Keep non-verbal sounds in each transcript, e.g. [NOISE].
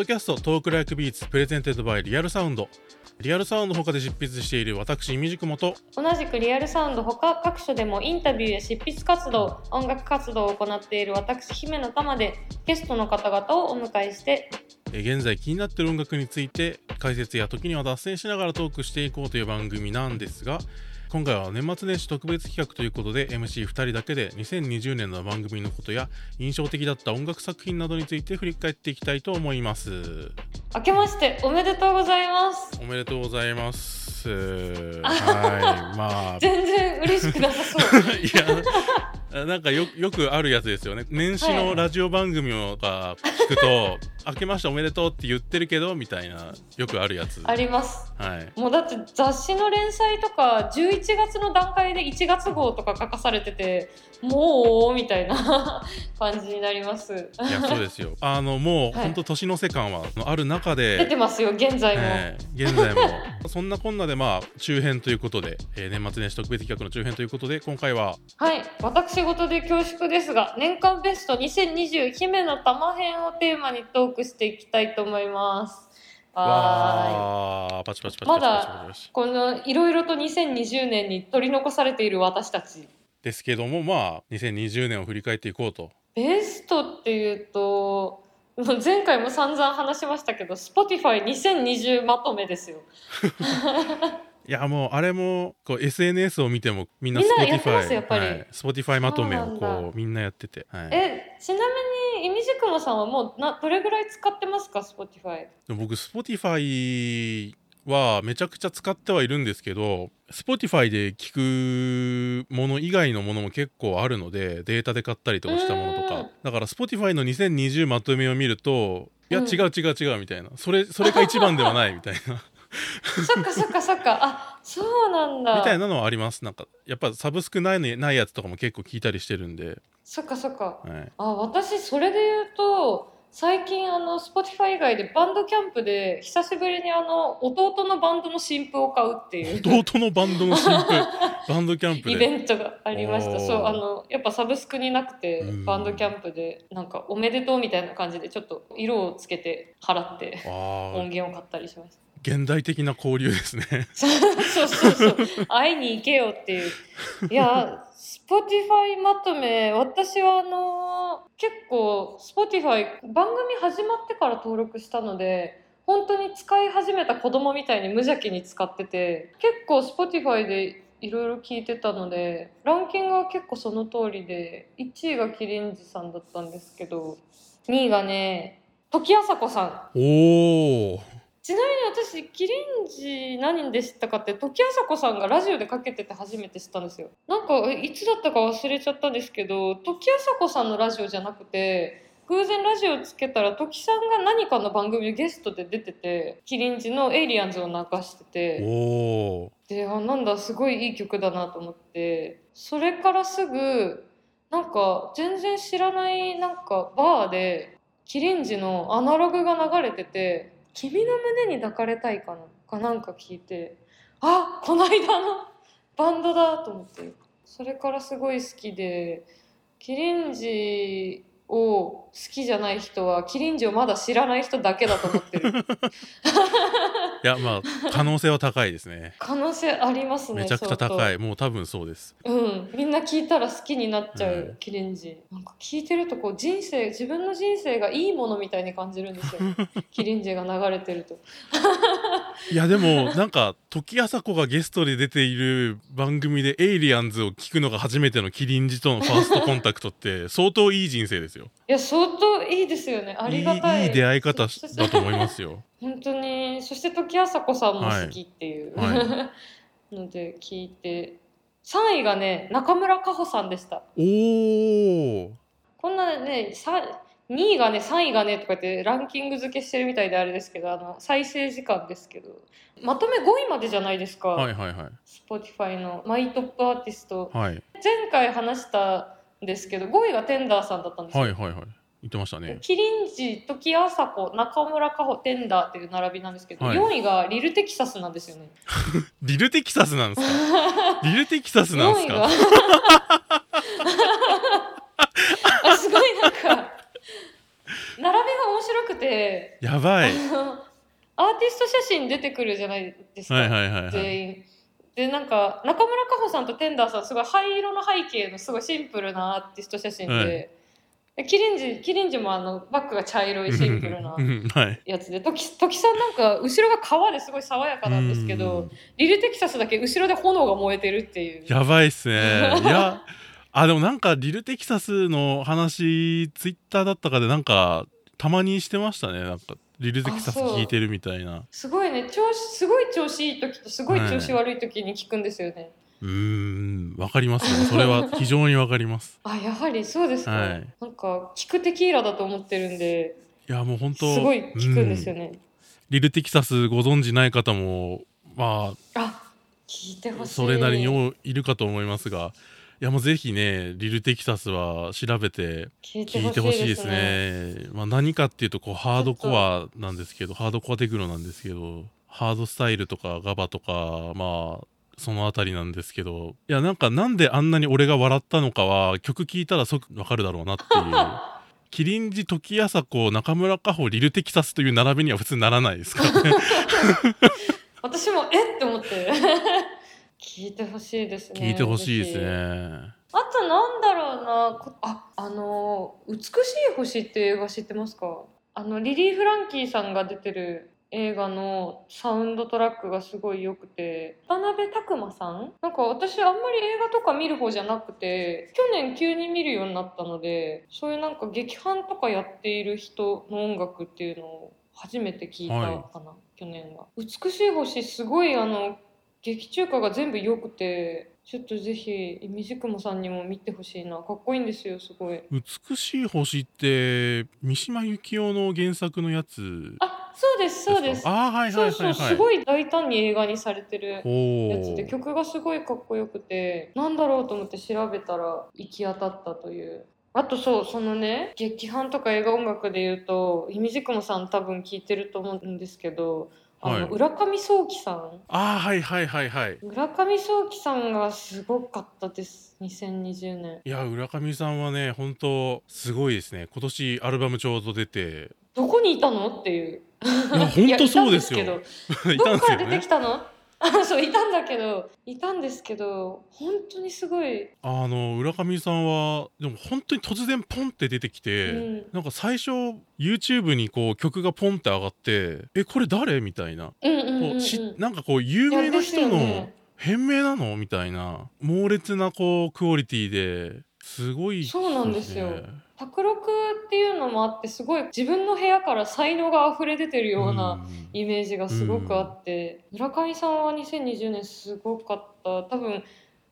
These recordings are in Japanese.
ドキャスト Talk Like Beats presented by Real Sound。リアルサウンド他で執筆している私イミヂクモと。同じくリアルサウンドほか各所でもインタビューや執筆活動音楽活動を行っている私姫乃たまでゲストの方々をお迎えして。えー現在気になっている音楽について解説や時には脱線しながらトークしていこうという番組なんですが今回は年末年始特別企画ということで MC2 人だけで2020年の番組のことや印象的だった音楽作品などについて振り返っていきたいと思います。明けましておめでとうございます。おめでとうございます。はいまあ。全然嬉しくなさそう。[LAUGHS] いやなんかよよくあるやつですよね。年始のラジオ番組をか聞くと「明けましておめでとう」って言ってるけどみたいなよくあるやつ。あります。はい。もうだって雑誌の連載とか11月の段階で1月号とか書かされててもうみたいな [LAUGHS] 感じになります。いやそうですよ。あのもう、はい。本当年の瀬感はある中出でてますよ現在も、えー現在も。[LAUGHS] そんなこんなでまあ中編ということで、えー年末年始特別企画の中編ということで今回ははい。私事で恐縮ですが年間ベスト2020姫の玉編をテーマにトークしていきたいと思います。わわー。パチパチパチパチパチパチ。パチーいこのいろいろと2020年に取り残されている私たち。ですけどもまあ2020年を振り返っていこうと。ベストっていうと前回も散々話しましたけど Spotify2020 まとめですよ [LAUGHS] いやもうあれもこう SNS を見てもみんなみんな Spotify やってますやっぱり。はい。Spotify まとめをこうみんなやってて、はい、えちなみにいみじくもさんはもうなどれぐらい使ってますか Spotify 僕 Spotify はめちゃくちゃ使ってはいるんですけど Spotify で聞くもの以外のものも結構あるのでデータで買ったりとかしたものとうん。かだから Spotify の2020まとめを見るといやうん。違う違う違うみたいな。それそれが一番ではないみたいなそっかそっかそっか。あそうなんだ。みたいなのはあります。なんかやっぱサブスクないのないやつとかも結構聞いたりしてるんで、そっかそっか。はい、あ私それで言うと最近あの Spotify 以外でバンドキャンプで久しぶりにあの弟のバンドの新譜を買うっていう。弟のバンドの新譜。[LAUGHS] バンドキャンプイでベントがありました。そうあのやっぱサブスクになくてうん。バンドキャンプでなんかおめでとうみたいな感じでちょっと色をつけて払ってあ音ー源を買ったりしました現代的な交流ですね。[LAUGHS] そうそうそう会いに行けよっていう。いや Spotify まとめ私はあの結構 Spotify 番組始まってから登録したので本当に使い始めた子供みたいに無邪気に使ってて結構 Spotify でいろいろ聞いてたのでランキングは結構その通りで1位がキリンジさんだったんですけど2位がね時あさこさん。おおちなみに私キリンジ何で知ったかって時あさこさんがラジオでかけてて初めて知ったんですよ。なんかえいつだったか忘れちゃったんですけど時あさこさんのラジオじゃなくて偶然ラジオつけたら時さんが何かの番組でゲストで出ててキリンジの「エイリアンズ」を流してて。であなんだすごいいい曲だなと思って。それからすぐなんか全然知らないなんかバーでキリンジのアナログが流れてて「君の胸に抱かれたいかな」かなんか聞いてあこの間のバンドだと思って。それからすごい好きでキリンジを好きじゃない人はキリンジをまだ知らない人だけだと思ってる。[LAUGHS] いやまあ可能性は高いですね。可能性ありますねめちゃくちゃ高い。もう多分そうです。うん、みんな聞いたら好きになっちゃううキリンジ、なんか聞いてるとこう人生自分の人生がいいものみたいに感じるんですよ。[LAUGHS] キリンジが流れてるといやでもなんか時あさこがゲストで出ている番組で「エイリアンズ」を聞くのが初めてのキリンジとのファーストコンタクトって [LAUGHS] 相当いい人生ですよ。いや相当いいですよね。あいいりがたい。いい出会い方そだと思いますよ。本当に。そして時あさこさんも好きっていう、はい。は [LAUGHS] ので聞いて。3位がね中村佳穂さんでした。おおこんなねさ2位がね3位がねとか言ってランキング付けしてるみたいであれですけどあの再生時間ですけど。まとめ5位までじゃないですか、はいはいはい。Spotify のマイトップアーティスト。はい。前回話したんですけど5位がテンダーさんだったんですよ、はいはいはい。言ってましたね。キリンジ時あさこ中村佳穂テンダーっていう並びなんですけど、はい。4位がリルテキサスなんですよね。[LAUGHS] リルテキサスなんですか？リルテキサスなんです4位が。かあすごいなんか並びが面白くて。やばい。アーティスト写真出てくるじゃないですか、はいはいはいはい。全員。でなんか中村佳穂さんとテンダーさんすごい灰色の背景のすごいシンプルなアーティスト写真で、はい。でキリンジキリンジもあのバッグが茶色いシンプルなやつで時時さんなんか後ろが川ですごい爽やかなんですけうどんリルテキサスだけ後ろで炎が燃えてるっていう。やばいっすねいやあでもなんかリルテキサスの話ツイッターだったかでなんかたまにしてましたね。なんかリルテキサス聞いてるみたいな。すごいね。調子すごい調子いい時とすごい調子悪い時に聞くんですよね。うーんわかりますよ。それは [LAUGHS] 非常にわかります。あやはりそうですか、はい。なんか聞くテキーラだと思ってるんでいやもう本当すごい聞くんですようん。ね。リルテキサスご存知ない方もまあ聞いてほしい。あそれなりに多いるかと思いますがいやもうぜひねリルテキサスは調べて聞いてほしいですね。ね。まあ、何かっていうとこうハードコアなんですけどハードコアテクノなんですけどハードスタイルとかガバとかまあそのあたりなんですけどいやなんかなんであんなに俺が笑ったのかは曲聴いたら即わかるだろうなっていう。[LAUGHS] キリンジ時朝子中村佳穂リルテキサスという並びには普通ならないですからね [LAUGHS] 私もえって思って聞いてほしいですね。聞いてほしいです。ねあとなんだろうなこああの「美しい星」っていう映画知ってますか？あのリリー・フランキーさんが出てる映画のサウンドトラックがすごい良くて渡辺拓馬さん？なんか私あんまり映画とか見る方じゃなくて去年急に見るようになったのでそういうなんか劇伴とかやっている人の音楽っていうのを初めて聞いたかな、去年は。美しい星すごいあの劇中歌が全部良くてちょっとぜひイミジクモさんにも見てほしいな。かっこいいんですよすごい。美しい星って三島由紀夫の原作のやつ？あそうですそうです。かああはいはいはいはい。そうそうすごい大胆に映画にされてるおやつでー曲がすごいかっこよくてなんだろうと思って調べたら行き当たったという。あとそうそのね劇伴とか映画音楽で言うとイミジクモさん多分聞いてると思うんですけどあの、はい。浦上壮輝さん。ああはいはいはいはい。村上壮輝さんがすごかったです。2020年いや浦上さんはね本当すごいですね。今年アルバムちょうど出て。どこにいたの？っていう。いや本当そうですよ。[LAUGHS] いやいたんですけ [LAUGHS] いどたんですよね。どっから出てきたの？あ [LAUGHS] そういたんだけどいたんですけど本当にすごい、あの浦上さんはでも本当に突然ポンって出てきて、うん。なんか最初 YouTube にこう曲がポンって上がってえこれ誰？みたいな、うんうんうんうん。こうしなんかこう有名な人のね。変名なの？みたいな。猛烈なこうクオリティですごいそうなんですよ。ね卓録っていうのもあってすごい自分の部屋から才能が溢れ出てるようなうんイメージがすごくあって、村上さんは2020年すごかった。多分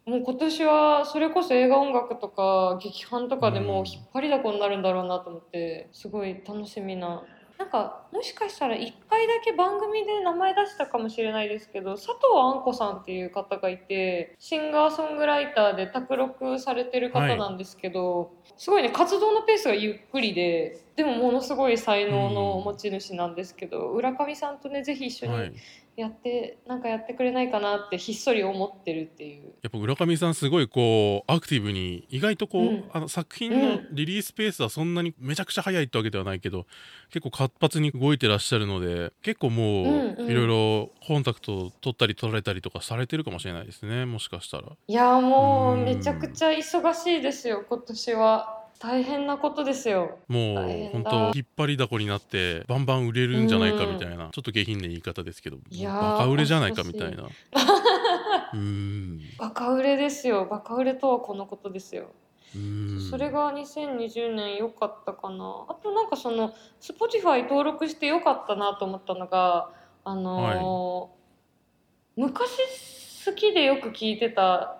もう今年はそれこそ映画音楽とか劇伴とかでもう引っ張りだこになるんだろうなと思ってすごい楽しみななんかもしかしたら1回だけ番組で名前出したかもしれないですけど佐藤あんこさんっていう方がいてシンガーソングライターで卓録されてる方なんですけど、すごいね活動のペースがゆっくりででもものすごい才能の持ち主なんですけど、浦上さんとね是非一緒に、やって、なんかやってくれないかなってひっそり思ってるっていう。やっぱ浦上さんすごいこうアクティブに意外とこう、うん。あの作品のリリースペースはそんなにめちゃくちゃ早いってわけではないけど結構活発に動いてらっしゃるので結構もういろいろコンタクト取ったり取られたりとかされてるかもしれないですねもしかしたら。いやーもううん。めちゃくちゃ忙しいですよ今年は大変なことですよ。もう本だ。当引っ張りだこになってバンバン売れるんじゃないかみたいなちょっと下品な言い方ですけどいやーバカ売れじゃないかみたいな。うん。バカ売れですよ。バカ売れとはこのことですよ、うん。それが2020年良かったかな。あとなんかその Spotify 登録して良かったなと思ったのがあのー昔好きでよく聴いてた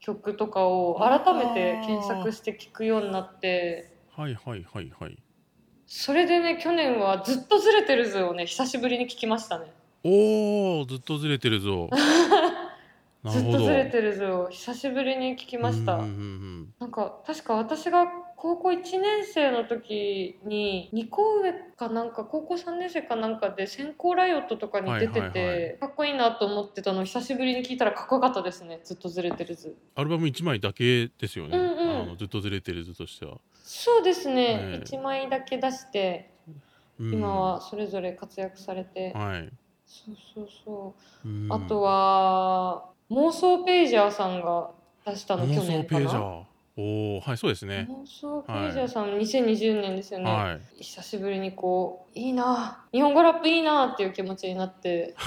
曲とかを改めて検索して聴くようになって。はいはいはいはい。それでね去年はずっとずれてる図をね久しぶりに聞きましたね。おおずっとずれてるぞ。[LAUGHS] なるほど。ずっとずれてる図を久しぶりに聞きました、うんうんうん。なんか確か私が高校1年生の時に2個上かなんか高校3年生かなんかで先行ライオットとかに出てて、かっこいいなと思ってたのを久しぶりに聞いたらかっこよかったですね。ずっとずれてる図。アルバム1枚だけですよね、うんうん。あのずっとずれてる図としては。そうですね、ねえ。1枚だけ出してうん。今はそれぞれ活躍されて、はい。そうそうそう。う、ん。あとは妄想ページャーさんが出したの去妄想年かな。ページャーおおはいそうですね。妄想ページャーさん、2020年ですよね、はい。久しぶりにこういいな日本語ラップいいなっていう気持ちになって。[LAUGHS]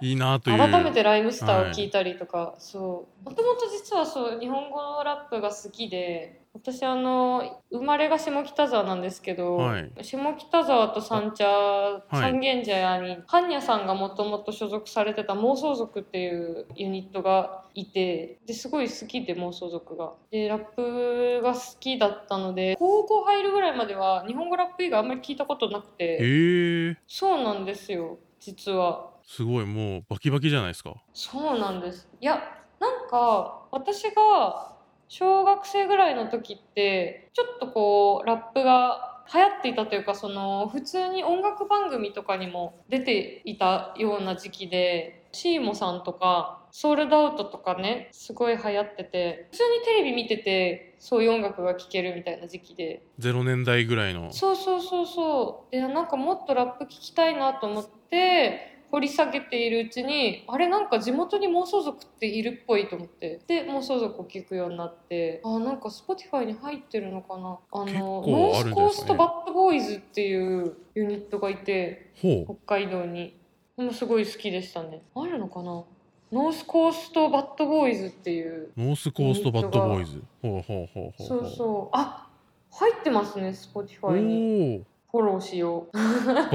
いいなという。改めてライムスターを聞いたりとか、そう。もともと実はそう日本語のラップが好きで私あの生まれが下北沢なんですけど、はい。下北沢と三茶、い。三軒茶屋に般若さんがもともと所属されてた妄想族っていうユニットがいてですごい好きで妄想族が。でラップが好きだったので高校入るぐらいまでは日本語ラップ以外あんまり聞いたことなくて。ええ。そうなんですよ実は。すごいもうバキバキじゃないですか。そうなんです。いやなんか私が小学生ぐらいの時ってちょっとこうラップが流行っていたというかその普通に音楽番組とかにも出ていたような時期でシーモさんとかソールドアウトとかねすごい流行ってて普通にテレビ見ててそういう音楽が聴けるみたいな時期で。0年代ぐらいの。そうそうそうそう。でなんかもっとラップ聞きたいなと思って掘り下げているうちにあれなんか地元に妄想族っているっぽいと思って。で妄想族を聞くようになって。あなんか Spotify に入ってるのかな。あ結の構あノースコーストバッドボーイズっていうユニットがいて北海道に。でもすごい好きでしたね。あるのかな。ノースコーストバッドボーイズっていうノースコーストバッドボーイズ。ほうほうほうほうそう。うそう。あ入ってますね Spotify に。おフォローしよう。お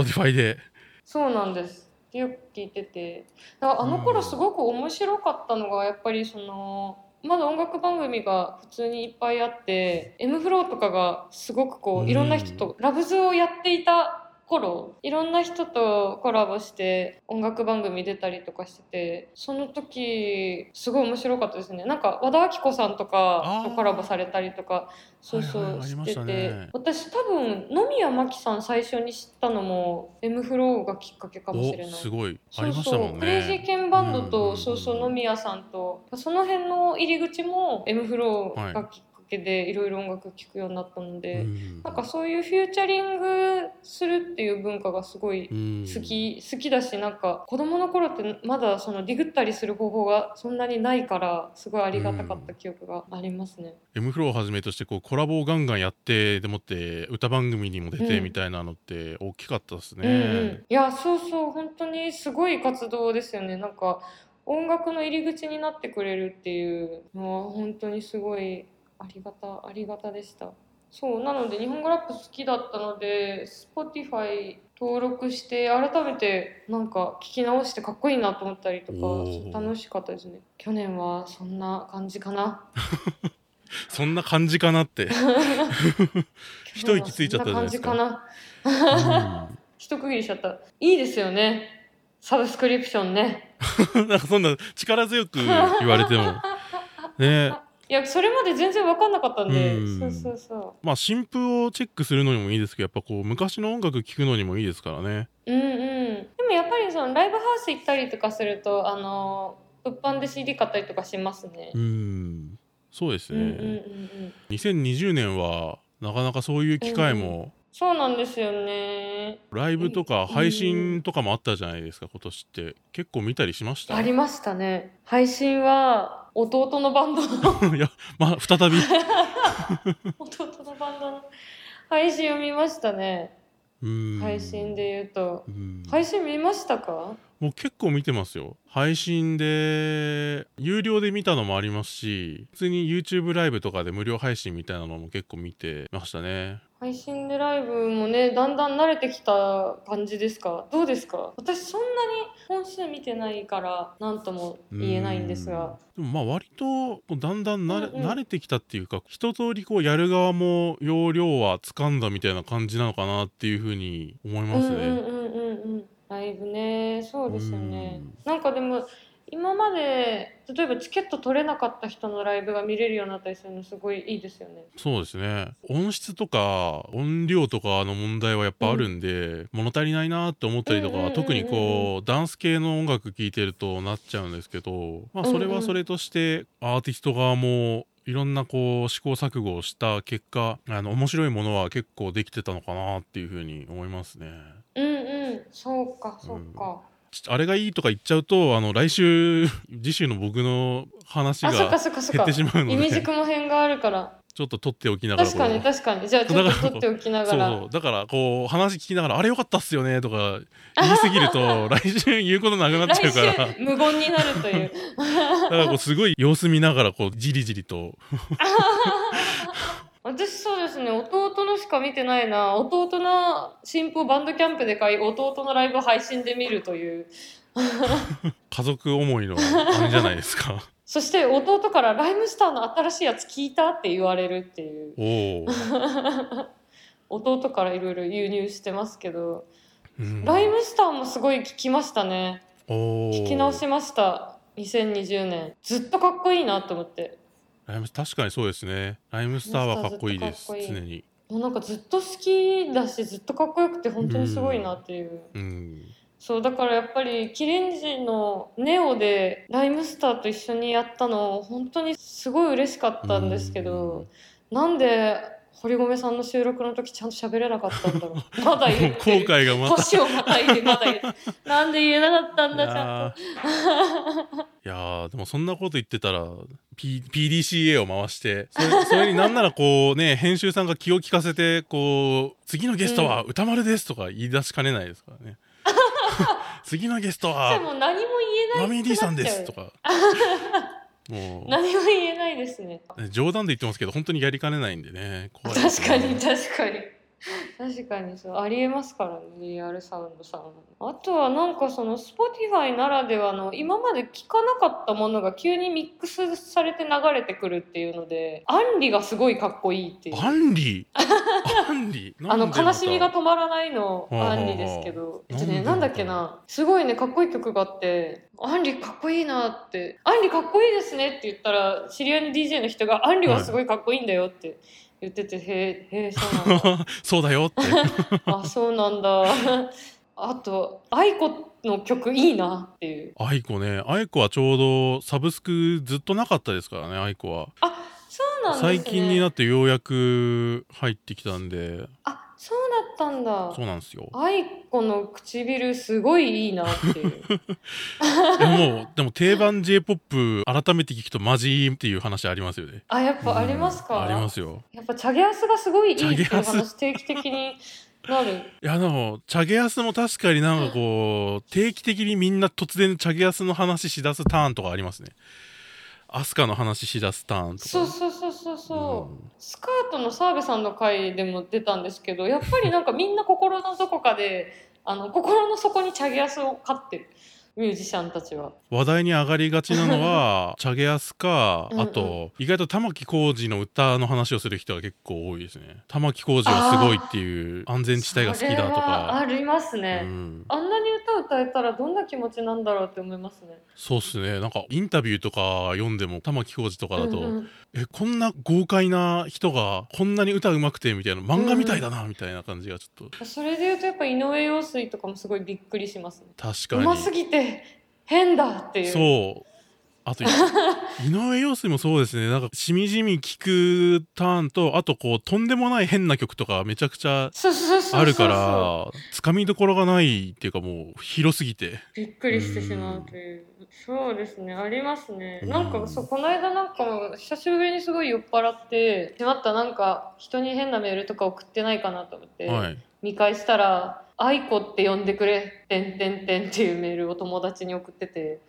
Spotify で。[LAUGHS] そうなんです。でよく聞いてて。だからあの頃すごく面白かったのがやっぱりそのまだ音楽番組が普通にいっぱいあって M フローとかがすごくこうん。ういろんな人とラブズをやっていた頃いろんな人とコラボして音楽番組出たりとかしててその時すごい面白かったですね。なんか和田アキ子さんとかとコラボされたりとかそうそう、はいはいしてててね。私多分野宮真紀さん最初に知ったのも M フローがきっかけかもしれない。おすごい。あそうりましたもんね。そうクレイジーケンバンドと、そうそう野宮さんと。その辺の入り口も M フローがきっかけでいろいろ音楽聴くようになったので、うん。なんかそういうフューチャリングするっていう文化がすごいうん。好き、好きだしなんか子供の頃ってまだそのディグったりする方法がそんなにないからすごいありがたかった記憶がありますね。M フローをはじめとしてこうコラボをガンガンやってでもって歌番組にも出てうんみたいなのって大きかったですね、うんうん、いやそうそう本当にすごい活動ですよね。なんか音楽の入り口になってくれるっていうのは本当にすごいありがたありがたでした。そうなので日本語ラップ好きだったので Spotify 登録して改めてなんか聞き直してかっこいいなと思ったりとか楽しかったですね。去年はそんな感じかな。[LAUGHS] そんな感じかなって、[LAUGHS] 一息ついちゃったじゃないですか。感じかな。うん。一区切りしちゃった。いいですよね。サブスクリプションね。[LAUGHS] なんかそんな力強く言われても。ねいやそれまで全然分かんなかったんで。うん。そうそうそまあ新譜をチェックするのにもいいですけどやっぱこう昔の音楽聴くのにもいいですからね。ううんうん。でもやっぱりそのライブハウス行ったりとかするとあの物販で CD 買ったりとかしますね。うん。そうですね、うんうんうんうん。2020年はなかなかそういう機会も、そうなんですよね。ライブとか配信とかもあったじゃないですか今年って。結構見たりしました？ありましたね。配信は弟のバンドの。[LAUGHS] いやまあ再び。[LAUGHS] 弟のバンドの。配信を見ましたね。うん。配信で言うと。うん。配信見ましたか？もう結構見てますよ。配信で有料で見たのもありますし普通に YouTube ライブとかで無料配信みたいなのも結構見てましたね配信でライブもねだんだん慣れてきた感じですか？どうですか？私そんなに本数見てないから何とも言えないんですが。でもまあ割とだんだん慣れ,、うんうん。慣れてきたっていうか一通りこうやる側も容量は掴んだみたいな感じなのかなっていうふうに思いますね。うんうんうんライブね。そうですよね。なんかでも今まで例えばチケット取れなかった人のライブが見れるようになったりするのすごいいいですよね。そうですね。音質とか音量とかの問題はやっぱあるんで、物足りないなって思ったりとか、うんうんうんうん特にこうダンス系の音楽聴いてるとなっちゃうんですけど、まあ、それはそれとしてアーティスト側もいろんなこう試行錯誤をした結果あの面白いものは結構できてたのかなっていうふうに思いますね。うんうん。そうかそうか、あれがいいとか言っちゃうとあの来週次週の僕の話が減ってしまうのイミジでクも編があるから。ちょっと取っておきながら確かに確かに。じゃあちょっと取っておきながら。そうそう。だからこう話聞きながら「あれよかったっすよね」とか言いすぎると [LAUGHS] 来週言うことなくなっちゃう来から。週無言になるという。[LAUGHS] だからこうすごい様子見ながらこうじりじりと [LAUGHS] 私そうですね弟のしか見てないな。弟の新婦をバンドキャンプで買い弟のライブを配信で見るという。[LAUGHS] [LAUGHS] 家族思いのあれじゃないですか。そして弟から「ライムスターの新しいやつ聞いた?」って言われるっていう。[LAUGHS] 弟からいろいろ輸入してますけど、うん。ライムスターもすごい聞きましたね。聞き直しました。2020年。ずっとかっこいいなと思ってライム確かにそうですね。ライムスターはかっこいいです常に。もうなんかずっと好きだしずっとかっこよくて本当にすごいなっていう、うん。そうだからやっぱりキリンジのネオでライムスターと一緒にやったの本当にすごい嬉しかったんですけど、なんで堀米さんの収録の時ちゃんと喋れなかったんだろう。[LAUGHS] まだ言ってる。悔がまた年をまたいでまだ言ってなんで言えなかったんだちゃんといやーでもそんなこと言ってたら、P、PDCA を回してそれ [LAUGHS] それになんならこうね編集さんが気を利かせてこう次のゲストは歌丸ですとか言い出しかねないですからね。[LAUGHS] 次のゲストではも何も言えないマミー D さんですとかかも何も言えないですね。う冗談で言ってますけど本当にやりかねないんでね。確ね。かに確かに確かにそうありえますからねリアルサウンドさ。んはあとはなんかその Spotify ならではの今まで聞かなかったものが急にミックスされて流れてくるっていうのでアンリがすごいかっこいいっていう。アンリ？アンリあの悲しみが止まらないのアンリですけど、えっとね、なんだっけな、すごいね、かっこいい曲があって、アンリかっこいいなって、アンリかっこいいですねって言ったら、知り合いの DJ の人が、アンリはすごいかっこいいんだよって言ってて、へえ、[LAUGHS] へえ、そうなんだ。[LAUGHS] そうだよって [LAUGHS] あ、そうなんだ。あと、アイコの曲いいなっていう。アイコねアイコはちょうどサブスクずっとなかったですからねアイコはあ、そうなんですね。最近になってようやく入ってきたんであ、そうだったんだそう。なんですよアイコの唇すごいいいなっていう。[LAUGHS] でもでも定番 j p o p 改めて聞くとマジっていう話ありますよねあ、やっぱありますか、うんありますよやっぱチャゲアスがすごいいいっていう話定期的になる。いやでもチャゲアスも確かになんかこう定期的にみんな突然チャゲアスの話しだすターンとかありますねアスカの話しだすターンとか。そうそうそうそうそう、うん。スカートの澤部さんの回でも出たんですけどやっぱりなんかみんな心のどこかであの心の底にチャゲアスを飼ってるミュージシャンたちは。話題に上がりがちなのは [LAUGHS] チャゲアスかうんうん。あと意外と玉置浩二の歌の話をする人が結構多いですね。玉置浩二はすごいっていう安全地帯が好きだとか。ありますね、うん、あんなに歌歌えたらどんな気持ちなんだろうって思いますね。そうっすね。なんかインタビューとか読んでも玉置浩二とかだと、うんうん。えこんな豪快な人がこんなに歌うまくてみたいな漫画みたいだなみたいな感じがちょっと。それで言うとやっぱ井上陽水とかもすごいびっくりしますね。確かうますにぎて変だっていう。そうあと [LAUGHS] 井上陽水もそうですね。なんかしみじみ聴くターンとあとこうとんでもない変な曲とかめちゃくちゃあるからつかみどころがないっていうかもう広すぎて。びっくりしてしまうという。そうですね、ありますね。うん。なんかそう、この間なんか久しぶりにすごい酔っ払って、しまったなんか人に変なメールとか送ってないかなと思って、はい。見返したら、愛子って呼んでくれ、てんてんてんっていうメールを友達に送ってて、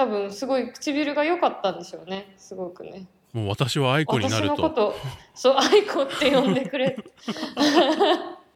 多分すごい唇が良かったんでしょうね、すごくね。もう私は愛子にな私るのことと、そう、愛子って呼んでくれ。[LAUGHS]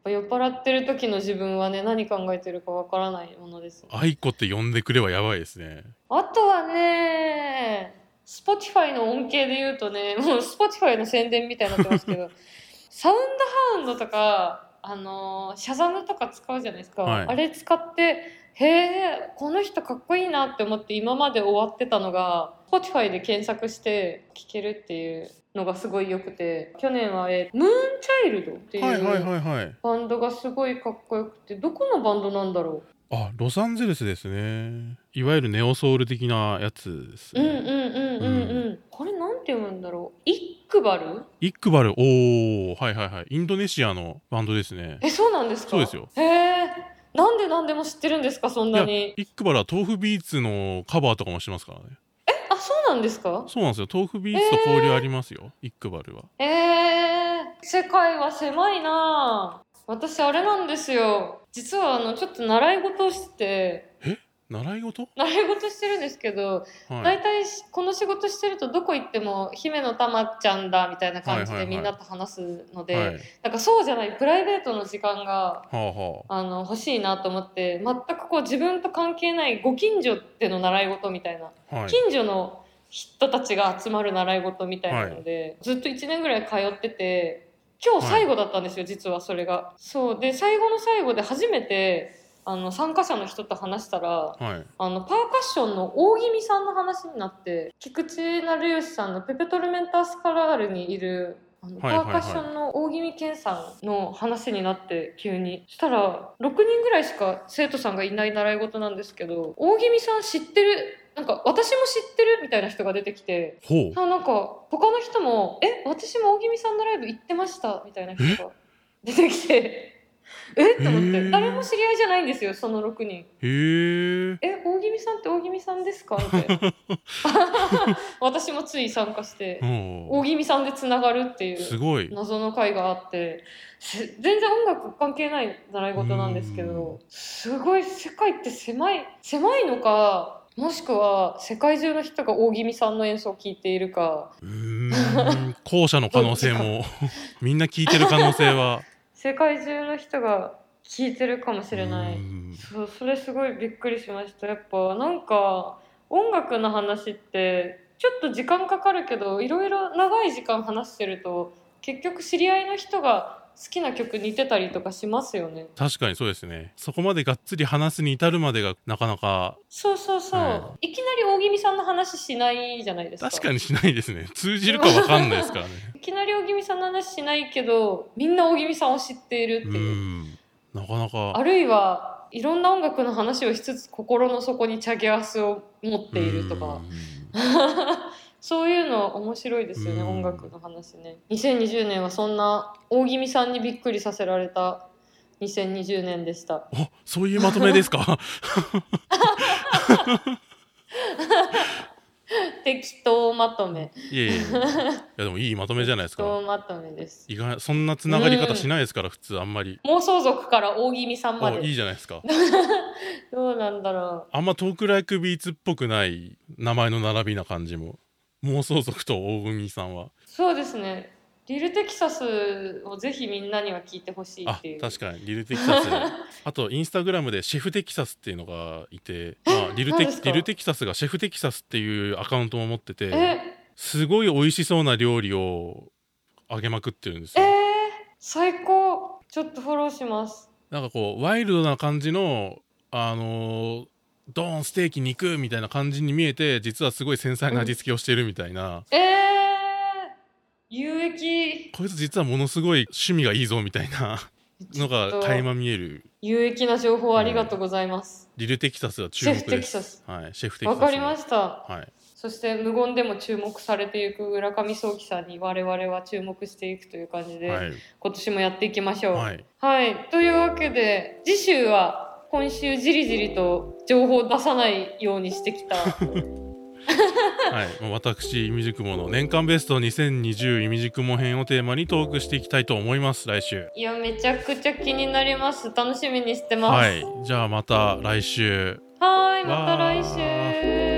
酔っ払ってる時の自分はね、何考えてるかわからないものです。愛子って呼んでくれはやばいですねあとはね、Spotify の恩恵で言うとね、もう Spotify の宣伝みたいになってますけど、[LAUGHS] サウンドハウンドとか、あのーシャザムとか使うじゃないですか。はいあれ使って、へえ、この人かっこいいなって思って今まで終わってたのが、Spotify で検索して聴けるっていうのがすごい良くて、去年は、えームーンチャイルドっていう、はいはいはいはいバンドがすごいかっこよくて、どこのバンドなんだろう？あロサンゼルスですね。いわゆるネオソウル的なやつですね、うんうんうんうんうん。これなんて読むんだろう？イクバル？イックバル。おー。はいはいはい。インドネシアのバンドですね。えそうなんですか？そうですよ。へえなんで何でも知ってるんですかそんなに？イックバルは豆腐ビーツのカバーとかもしてますからね。あそうなんですか？そうなんですよ。豆腐ビーツと交流ありますよ、イックバルは。えー、世界は狭いなあ私あれなんですよ。実はあのちょっと習い事をしてて習い事？習い事してるんですけど、はい。大体しこの仕事してるとどこ行っても姫のたまちゃんだみたいな感じでみんなと話すので、はい。なんかそうじゃないプライベートの時間がはあはあ。の欲しいなと思って全くこう自分と関係ないご近所での習い事みたいなあはい。近所の人たちが集まる習い事みたいなので、ずっと1年ぐらい通ってて今日最後だったんですよ、実はそれが。そう。で最後の最後で初めてあの参加者の人と話したらはい。あのパーカッションの大宜味さんの話になって菊池成吉さんの「ペペトルメンタースカラール」にいるあのパーカッションの大宜味健さんの話になって急に。そしたら6人ぐらいしか生徒さんがいない習い事なんですけど大宜味さん知ってるなんか私も知ってるみたいな人が出てきてほなんか他の人も「え私も大宜味さんのライブ行ってました」みたいな人が出てきて [LAUGHS] えっと思って誰も知り合いじゃないんですよその6人。へええ大宜味さんって大宜味さんですか？って [LAUGHS] 私もつい参加してお大宜味さんでつながるっていうすごい。謎の会があってせ全然音楽関係ない習い事なんですけどすごい世界って狭い狭いのかもしくは世界中の人が大宜味さんの演奏を聴いているか。[LAUGHS] 後者の可能性も。[LAUGHS] みんな聞いてる可能性は。世界中の人が聴いてるかもしれなうい。ん。そうそれすごいびっくりしました。やっぱなんか音楽の話ってちょっと時間かかるけどいろいろ長い時間話してると結局知り合いの人が好きな曲似てたりとかしますよね。確かにそうですね。そこまでがっつり話すに至るまでがなかなかそうそうそう、、はい。きなり大宜味さんの話しないじゃないですか。確かにしないですね。通じるかわかんないですからね。[LAUGHS] いきなり大宜味さんの話しないけどみんな大宜味さんを知っているってう。いう、んなかなか。あるいはいろんな音楽の話をしつつ心の底にチャゲアスを持っているとか。[LAUGHS] そういうの面白いですよね、うん。音楽の話ね。2020年はそんな大宜味さんにびっくりさせられた。2020年でした。おそういうまとめですか？[LAUGHS] [LAUGHS] 適当まとめ。いえいえいやでもいいまとめじゃないですか適当まとめです。意外そんなつながり方しないですから普通あんまり妄想族から大宜味さんまおいいで。じゃないですか [LAUGHS] どうなんだろあんまトークライクビーツっぽくない名前の並びな感じも妄想族と大海さんはう。そうですね。リルテキサスをぜひみんなには聞いてほしいあっていう。確かにリルテキサス [LAUGHS] あとインスタグラムでシェフテキサスっていうのがいて、[LAUGHS] まあ、リルテリルテキサスがシェフテキサスっていうアカウントも持っててえ、すごい美味しそうな料理をあげまくってるんですえーよ、最高。ちょっとフォローします。なんかこうワイルドな感じのあのードーンステーキ肉みたいな感じに見えて実はすごい繊細な味付けをしてるみたいな、えー、有益。こいつ実はものすごい趣味がいいぞみたいな [LAUGHS] のが垣間見える有益な情報ありがとうございます。リルテキサスは注シェフ目ですテキサス。はい、シェフテキサスわかりました。はい、そして無言でも注目されていく浦上早紀さんに我々は注目していくという感じで、はい今年もやっていきましょう。はい、はい、というわけで次週は今週じりじりと情報を出さないようにしてきた [LAUGHS] はい、私、イミジクモの年間ベスト2020イミジクモ編をテーマにトークしていきたいと思います、来週。いやめちゃくちゃ気になります。楽しみにしてます。はい、じゃあまた来週。はーいまた来週